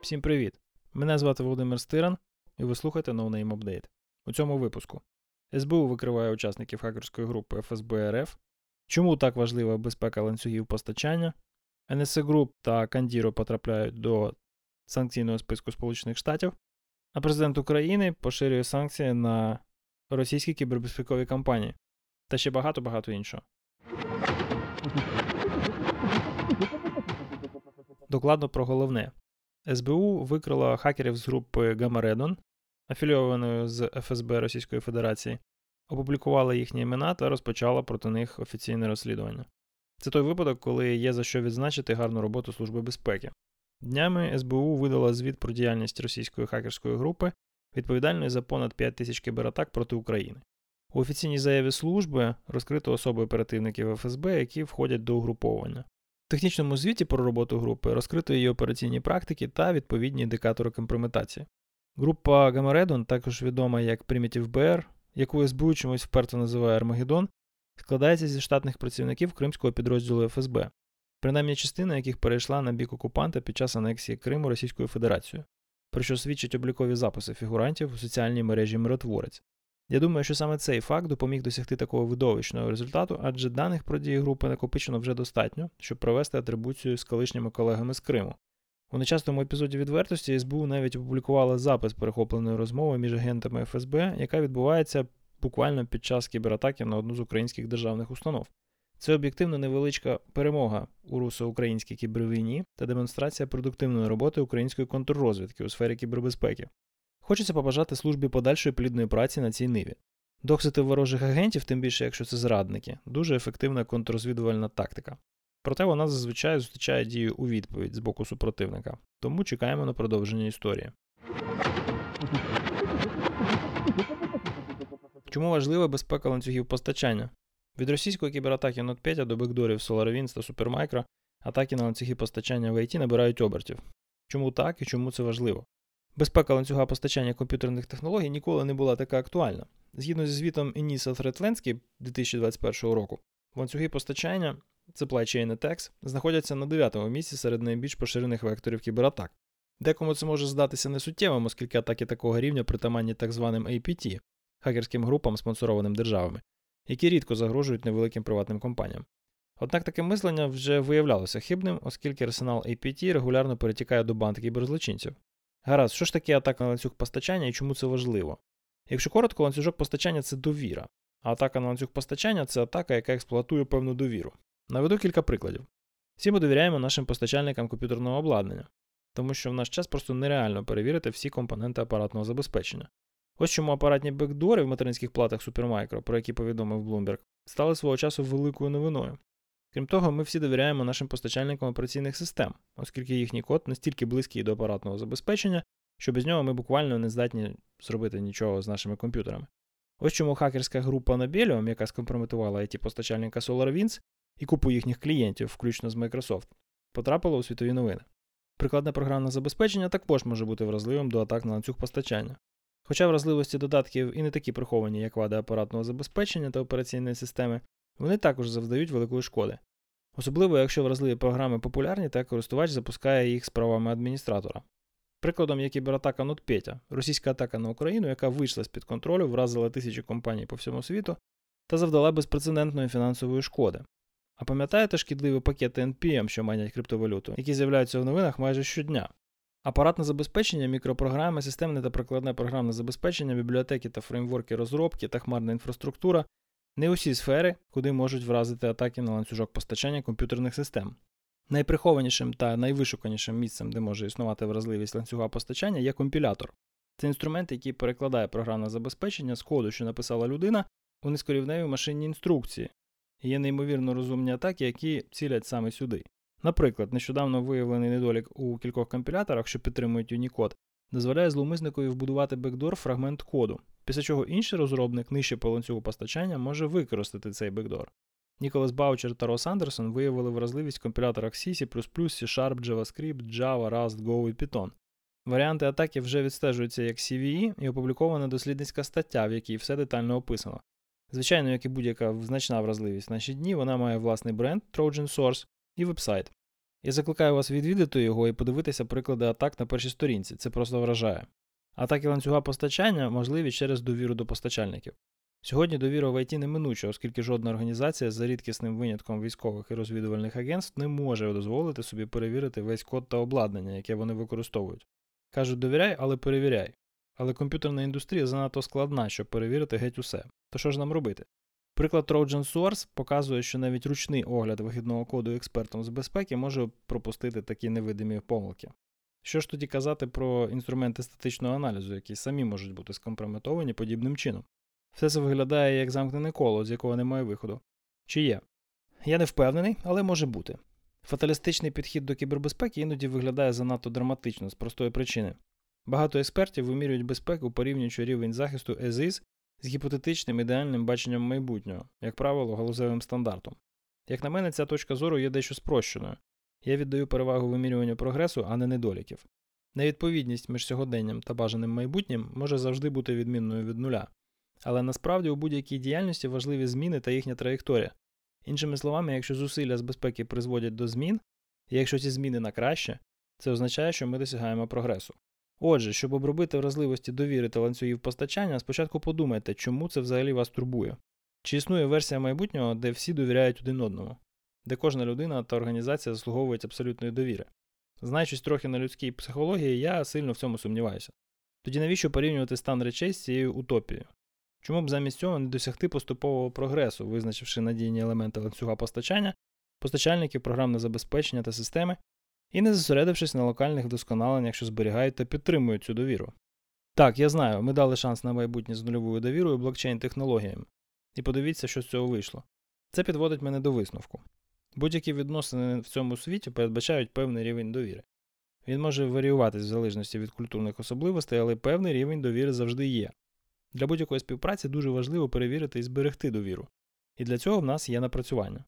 Всім привіт! Мене звати Володимир Стиран, і ви слухаєте No Name Update. У цьому випуску СБУ викриває учасників хакерської групи ФСБ РФ, чому так важлива безпека ланцюгів постачання, NSA Group та Кандіро потрапляють до санкційного списку Сполучених Штатів, а президент України поширює санкції на російські кібербезпекові кампанії та ще багато-багато іншого. Докладно про головне. СБУ викрила хакерів з групи Гамаредон, афілійованої з ФСБ Російської Федерації, опублікувала їхні імена та розпочала проти них офіційне розслідування. Це той випадок, коли є за що відзначити гарну роботу Служби безпеки. Днями СБУ видала звіт про діяльність російської хакерської групи, відповідальної за понад 5 тисяч кібератак проти України. У офіційній заяві служби розкрито особи оперативників ФСБ, які входять до угруповання. В технічному звіті про роботу групи розкрито її операційні практики та відповідні індикатори компрометації. Група Гамаредон, також відома як Primitive Bear, яку СБУ чомусь вперто називає Армагеддон, складається зі штатних працівників кримського підрозділу ФСБ, принаймні частина яких перейшла на бік окупанта під час анексії Криму Російською Федерацією, про що свідчать облікові записи фігурантів у соціальній мережі Миротворець. Я думаю, що саме цей факт допоміг досягти такого видовищного результату, адже даних про дії групи накопичено вже достатньо, щоб провести атрибуцію з колишніми колегами з Криму. У нечастому епізоді відвертості СБУ навіть опублікувала запис перехопленої розмови між агентами ФСБ, яка відбувається буквально під час кібератаки на одну з українських державних установ. Це об'єктивно невеличка перемога у русо-українській кібервійні та демонстрація продуктивної роботи української контррозвідки у сфері кібербезпеки. Хочеться побажати службі подальшої плідної праці на цій ниві. Доксити ворожих агентів, тим більше якщо це зрадники, дуже ефективна контррозвідувальна тактика. Проте вона зазвичай зустрічає дію у відповідь з боку супротивника, тому чекаємо на продовження історії. Чому важлива безпека ланцюгів постачання? Від російської кібератаки NotPetya до бекдорів SolarWinds та Supermicro атаки на ланцюги постачання в IT набирають обертів. Чому так і чому це важливо? Безпека ланцюга постачання комп'ютерних технологій ніколи не була така актуальна. Згідно зі звітом ENISA Threat Landscape 2021 року, ланцюги постачання supply chain attacks знаходяться на 9-му місці серед найбільш поширених векторів кібератак. Декому це може здатися несуттєвим, оскільки атаки такого рівня притаманні так званим APT хакерським групам, спонсорованим державами, які рідко загрожують невеликим приватним компаніям. Однак таке мислення вже виявлялося хибним, оскільки арсенал APT регулярно перетікає до банд кіберзлочинців. Гаразд, що ж таке атака на ланцюг постачання і чому це важливо? Якщо коротко, ланцюжок постачання це довіра, а атака на ланцюг постачання це атака, яка експлуатує певну довіру. Наведу кілька прикладів. Всі ми довіряємо нашим постачальникам комп'ютерного обладнання, тому що в наш час просто нереально перевірити всі компоненти апаратного забезпечення. Ось чому апаратні бекдори в материнських платах Supermicro, про які повідомив Bloomberg, стали свого часу великою новиною. Крім того, ми всі довіряємо нашим постачальникам операційних систем, оскільки їхній код настільки близький до апаратного забезпечення, що без нього ми буквально не здатні зробити нічого з нашими комп'ютерами. Ось чому хакерська група Nobelium, яка скомпрометувала it постачальника SolarWinds і купу їхніх клієнтів, включно з Microsoft, потрапила у світові новини. Прикладне програмне забезпечення також може бути вразливим до атак на ланцюг постачання. Хоча вразливості додатків і не такі приховані, як вади апаратного забезпечення та операційної системи, вони також завдають великої шкоди. Особливо, якщо вразливі програми популярні та користувач запускає їх з правами адміністратора. Прикладом є кібератака NotPetya, російська атака на Україну, яка вийшла з-під контролю, вразила тисячі компаній по всьому світу та завдала безпрецедентної фінансової шкоди. А пам'ятаєте шкідливі пакети NPM, що манять криптовалюту, які з'являються в новинах майже щодня? Апаратне забезпечення, мікропрограми, системне та прикладне програмне забезпечення, бібліотеки та фреймворки розробки та хмарна інфраструктура не усі сфери, куди можуть вразити атаки на ланцюжок постачання комп'ютерних систем. Найприхованішим та найвишуканішим місцем, де може існувати вразливість ланцюга постачання, є компілятор. Це інструмент, який перекладає програмне забезпечення з коду, що написала людина, у низькорівневі машинні інструкції. І є неймовірно розумні атаки, які цілять саме сюди. Наприклад, нещодавно виявлений недолік у кількох компіляторах, що підтримують Unicode, дозволяє зловмисникові вбудувати бекдор фрагмент коду, після чого інший розробник нижче по ланцюгу постачання може використати цей бекдор. Ніколас Баучер та Рос Андерсон виявили вразливість в компіляторах C, C++, C-Sharp, JavaScript, Java, Rust, Go і Python. Варіанти атаки вже відстежуються як CVE і опублікована дослідницька стаття, в якій все детально описано. Звичайно, як і будь-яка значна вразливість в наші дні, вона має власний бренд Trojan Source і вебсайт. Я закликаю вас відвідати його і подивитися приклади атак на першій сторінці. Це просто вражає. Атаки ланцюга постачання можливі через довіру до постачальників. Сьогодні довіра в ІТ неминуча, оскільки жодна організація за рідкісним винятком військових і розвідувальних агентств не може дозволити собі перевірити весь код та обладнання, яке вони використовують. Кажуть, довіряй, але перевіряй. Але комп'ютерна індустрія занадто складна, щоб перевірити геть усе. То що ж нам робити? Приклад Trojan Source показує, що навіть ручний огляд вихідного коду експертом з безпеки може пропустити такі невидимі помилки. Що ж тоді казати про інструменти статичного аналізу, які самі можуть бути скомпрометовані подібним чином? Все це виглядає як замкнене коло, з якого немає виходу. Чи є? Я не впевнений, але може бути. Фаталістичний підхід до кібербезпеки іноді виглядає занадто драматично з простої причини. Багато експертів вимірюють безпеку, порівнюючи рівень захисту as з гіпотетичним ідеальним баченням майбутнього, як правило, галузевим стандартом. Як на мене, ця точка зору є дещо спрощеною. Я віддаю перевагу вимірюванню прогресу, а не недоліків. Невідповідність між сьогоденням та бажаним майбутнім може завжди бути відмінною від нуля. Але насправді у будь-якій діяльності важливі зміни та їхня траєкторія. Іншими словами, якщо зусилля з безпеки призводять до змін, і якщо ці зміни на краще, це означає, що ми досягаємо прогресу. Отже, щоб обробити вразливості довіри та ланцюгів постачання, спочатку подумайте, чому це взагалі вас турбує. Чи існує версія майбутнього, де всі довіряють один одному, де кожна людина та організація заслуговують абсолютної довіри. Знаючись трохи на людській психології, я сильно в цьому сумніваюся. Тоді навіщо порівнювати стан речей з цією утопією? Чому б замість цього не досягти поступового прогресу, визначивши надійні елементи ланцюга постачання, постачальників, програмне забезпечення та системи, і не зосередившись на локальних вдосконаленнях, що зберігають та підтримують цю довіру? Так, я знаю, ми дали шанс на майбутнє з нульовою довірою блокчейн-технологіями. І подивіться, що з цього вийшло. Це підводить мене до висновку. Будь-які відносини в цьому світі передбачають певний рівень довіри. Він може варіюватись в залежності від культурних особливостей, але певний рівень довіри завжди є. Для будь-якої співпраці дуже важливо перевірити і зберегти довіру. І для цього в нас є напрацювання.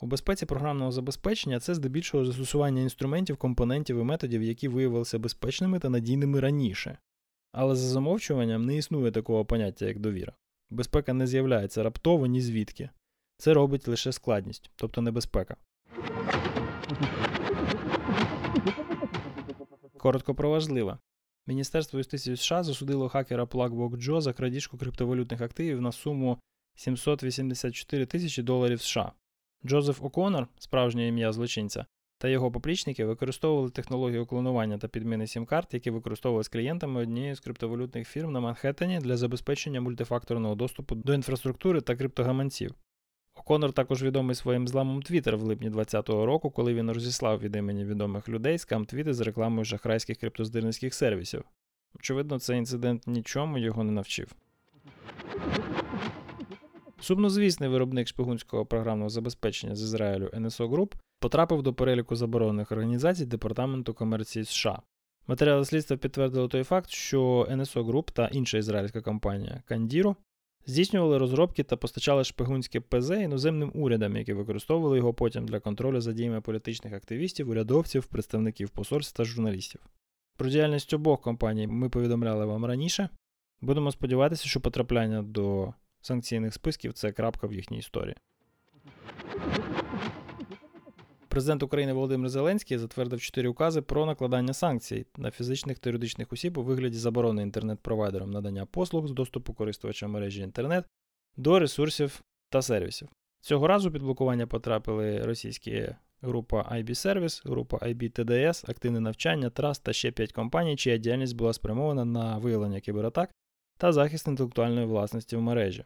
У безпеці програмного забезпечення це здебільшого застосування інструментів, компонентів і методів, які виявилися безпечними та надійними раніше. Але за замовчуванням не існує такого поняття, як довіра. Безпека не з'являється раптово ні звідки. Це робить лише складність, тобто небезпека. Коротко про важливе. Міністерство юстиції США засудило хакера Plugbox Joe за крадіжку криптовалютних активів на суму 784 тисячі доларів США. Джозеф О'Коннор, справжнє ім'я злочинця, та його поплічники використовували технологію клонування та підміни сім-карт, які використовувалися клієнтами однієї з криптовалютних фірм на Манхеттені для забезпечення мультифакторного доступу до інфраструктури та криптогаманців. О'Коннор також відомий своїм зламом Twitter в липні 2020 року, коли він розіслав від імені відомих людей скам-твіти з рекламою шахрайських криптоздирницьких сервісів. Очевидно, цей інцидент нічому його не навчив. Сумнозвісний виробник шпигунського програмного забезпечення з Ізраїлю NSO Group потрапив до переліку заборонених організацій Департаменту комерції США. Матеріали слідства підтвердили той факт, що NSO Group та інша ізраїльська компанія Кандіро здійснювали розробки та постачали шпигунське ПЗ іноземним урядам, які використовували його потім для контролю за діями політичних активістів, урядовців, представників посольств та журналістів. Про діяльність обох компаній ми повідомляли вам раніше. Будемо сподіватися, що потрапляння до санкційних списків це крапка в їхній історії. Президент України Володимир Зеленський затвердив чотири укази про накладання санкцій на фізичних та юридичних осіб у вигляді заборони інтернет-провайдерам надання послуг з доступу користувача мережі інтернет до ресурсів та сервісів. Цього разу під блокування потрапили російські група IB Service, група IB TDS, активне навчання, Trust та ще 5 компаній, чия діяльність була спрямована на виявлення кібератак та захист інтелектуальної власності в мережі.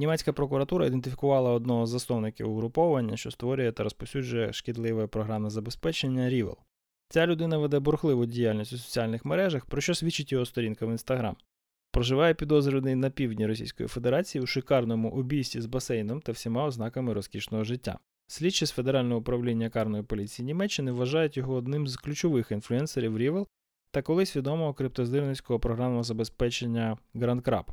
Німецька прокуратура ідентифікувала одного з засновників угруповання, що створює та розповсюджує шкідливе програмне забезпечення Rival. Ця людина веде бурхливу діяльність у соціальних мережах, про що свідчить його сторінка в Інстаграм. Проживає підозрюваний на півдні Російської Федерації у шикарному обійсті з басейном та всіма ознаками розкішного життя. Слідчі з Федерального управління карної поліції Німеччини вважають його одним з ключових інфлюенсерів Rival та колись відомого криптоздирницького програмного забезпечення Grand Crab.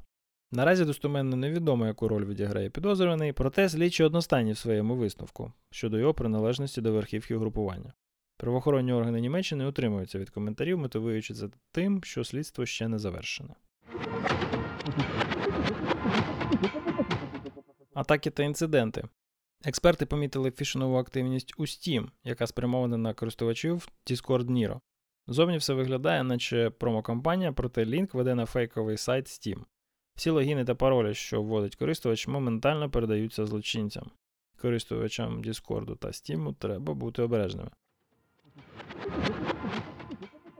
Наразі достоменно невідомо, яку роль відіграє підозрюваний, проте слідчі одностайні в своєму висновку щодо його приналежності до верхівки групування. Правоохоронні органи Німеччини утримуються від коментарів, мотивуючи це тим, що слідство ще не завершене. Атаки та інциденти. Експерти помітили фішинову активність у Steam, яка спрямована на користувачів Discord Niro. Зовні все виглядає, наче промокампанія, проте лінк веде на фейковий сайт Steam. Всі логіни та паролі, що вводить користувач, моментально передаються злочинцям. Користувачам Discord та Steam треба бути обережними.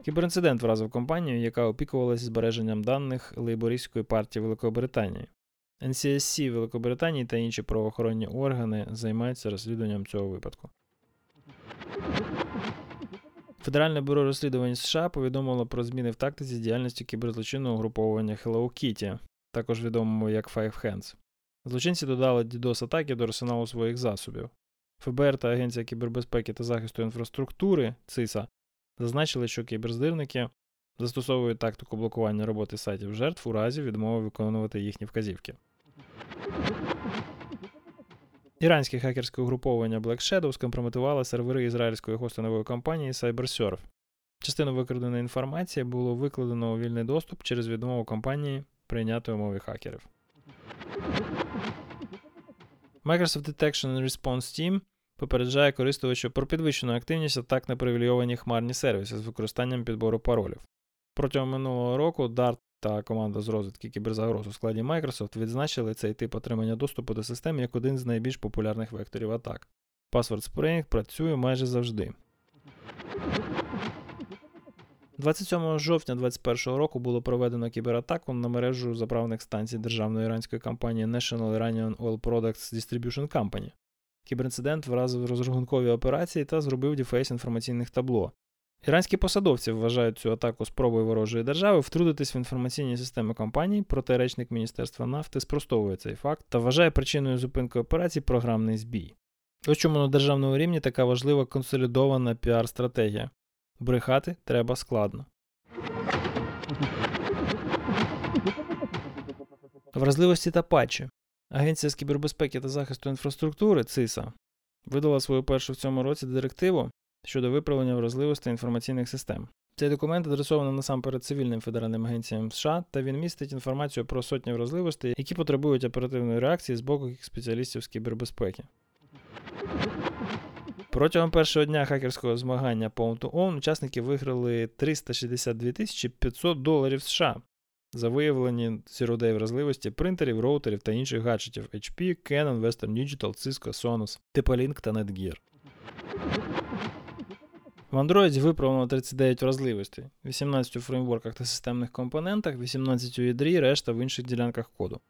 Кіберінцидент вразив компанію, яка опікувалася збереженням даних Лейбористської партії Великобританії. NCSC Великобританії та інші правоохоронні органи займаються розслідуванням цього випадку. Федеральне бюро розслідувань США повідомило про зміни в тактиці діяльності кіберзлочинного угруповування Hello Kitty, також відомого як Five Hands. Злочинці додали DDoS атаки до арсеналу своїх засобів. ФБР та Агенція кібербезпеки та захисту інфраструктури ЦИСА зазначили, що кіберздирники застосовують тактику блокування роботи сайтів жертв у разі відмови виконувати їхні вказівки. Іранське хакерське угруповання Black Shadow скомпрометувало сервери ізраїльської хостингової компанії CyberSurf. Частину викраденої інформації було викладено у вільний доступ через відмову компанії прийняти умови хакерів. Microsoft Detection and Response Team попереджає користувачів про підвищену активність атак на привілейовані хмарні сервіси з використанням підбору паролів. Протягом минулого року DART та команда з розвитки кіберзагроз у складі Microsoft відзначили цей тип отримання доступу до систем як один з найбільш популярних векторів атак. Password Spray працює майже завжди. 27 жовтня 2021 року було проведено кібератаку на мережу заправних станцій державної іранської компанії National Iranian Oil Products Distribution Company. Кіберинцидент вразив розрахункові операції та зробив дефейс інформаційних табло. Іранські посадовці вважають цю атаку спробою ворожої держави втрутитись в інформаційні системи компаній, проте речник Міністерства нафти спростовує цей факт та вважає причиною зупинки операцій програмний збій. Ось чому на державному рівні така важлива консолідована піар-стратегія. Брехати треба складно. Вразливості та патчі. Агенція з кібербезпеки та захисту інфраструктури ЦИСА видала свою першу в цьому році директиву щодо виправлення вразливостей інформаційних систем. Цей документ адресований насамперед цивільним федеральним агенціям США, та він містить інформацію про сотні вразливостей, які потребують оперативної реакції з боку спеціалістів з кібербезпеки. Протягом першого дня хакерського змагання to Own учасники виграли 362 500 доларів США за виявлені Day вразливості принтерів, роутерів та інших гаджетів HP, Canon, Western Digital, Cisco, Sonos, TP-Link та Netgear. В Android виправлено 39 вразливостей, 18 у фреймворках та системних компонентах, 18 у ядрі, решта в інших ділянках коду.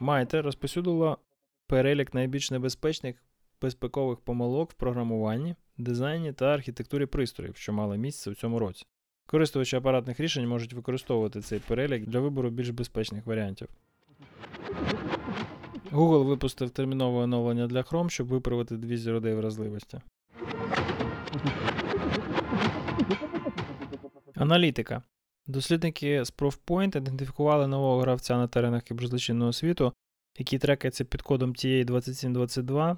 Майте розпосюдила перелік найбільш небезпечних безпекових помилок в програмуванні, дизайні та архітектурі пристроїв, що мали місце у цьому році. Користувачі апаратних рішень можуть використовувати цей перелік для вибору більш безпечних варіантів. Google випустив термінове оновлення для Chrome, щоб виправити дві зіроди вразливості. Аналітика. Дослідники з Proofpoint ідентифікували нового гравця на теренах кіберзлочинного світу, який трекається під кодом TA2722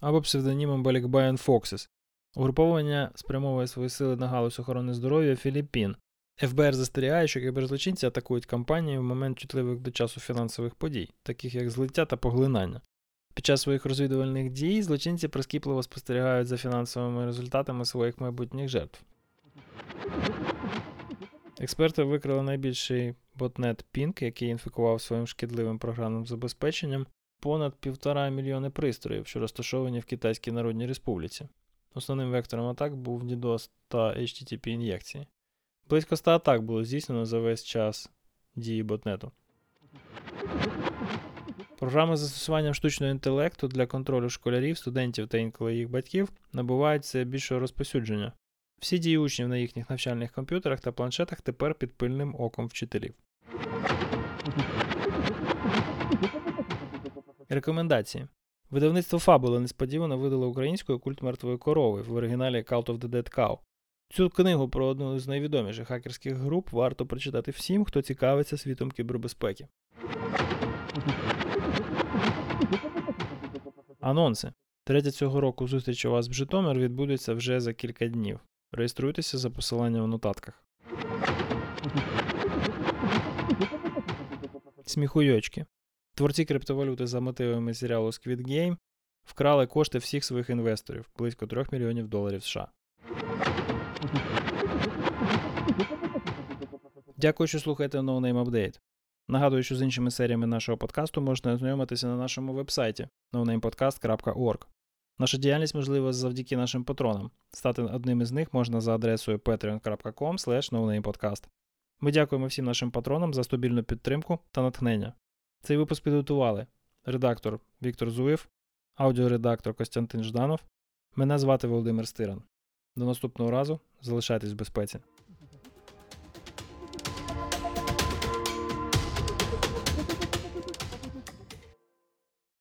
або псевдонімом Balikbayan Foxes. Угруповання спрямовує свої сили на галузь охорони здоров'я Філіппін. ФБР застерігає, що кіберзлочинці атакують компанії в момент чутливих до часу фінансових подій, таких як злиття та поглинання. Під час своїх розвідувальних дій злочинці прискіпливо спостерігають за фінансовими результатами своїх майбутніх жертв. Експерти викрили найбільший ботнет Pink, який інфікував своїм шкідливим програмним забезпеченням понад півтора мільйони пристроїв, що розташовані в Китайській Народній Республіці. Основним вектором атак був DDoS та HTTP ін'єкції. Близько 100 атак було здійснено за весь час дії ботнету. Програми з застосуванням штучного інтелекту для контролю школярів, студентів та інколи їх батьків набувають все більшого розпосюдження. Всі дії учнів на їхніх навчальних комп'ютерах та планшетах тепер під пильним оком вчителів. Рекомендації. Видавництво Фабула несподівано видало українською культ мертвої корови в оригіналі Cult of the Dead Cow. Цю книгу про одну з найвідоміших хакерських груп варто прочитати всім, хто цікавиться світом кібербезпеки. Анонси. Третя цього року зустріч у вас в Житомир відбудеться вже за кілька днів. Реєструйтеся за посиланням в нотатках. Сміхуйочки. Творці криптовалюти за мотивами серіалу Squid Game вкрали кошти всіх своїх інвесторів близько 3 мільйонів доларів США. Дякую, що слухаєте No Name Update. Нагадую, що з іншими серіями нашого подкасту можна ознайомитися на нашому вебсайті nonamepodcast.org. Наша діяльність можлива завдяки нашим патронам. Стати одним із них можна за адресою patreon.com. Ми дякуємо всім нашим патронам за стабільну підтримку та натхнення. Цей випуск підготували редактор Віктор Зуєв, аудіоредактор Костянтин Жданов. Мене звати Володимир Стиран. До наступного разу залишайтесь в безпеці.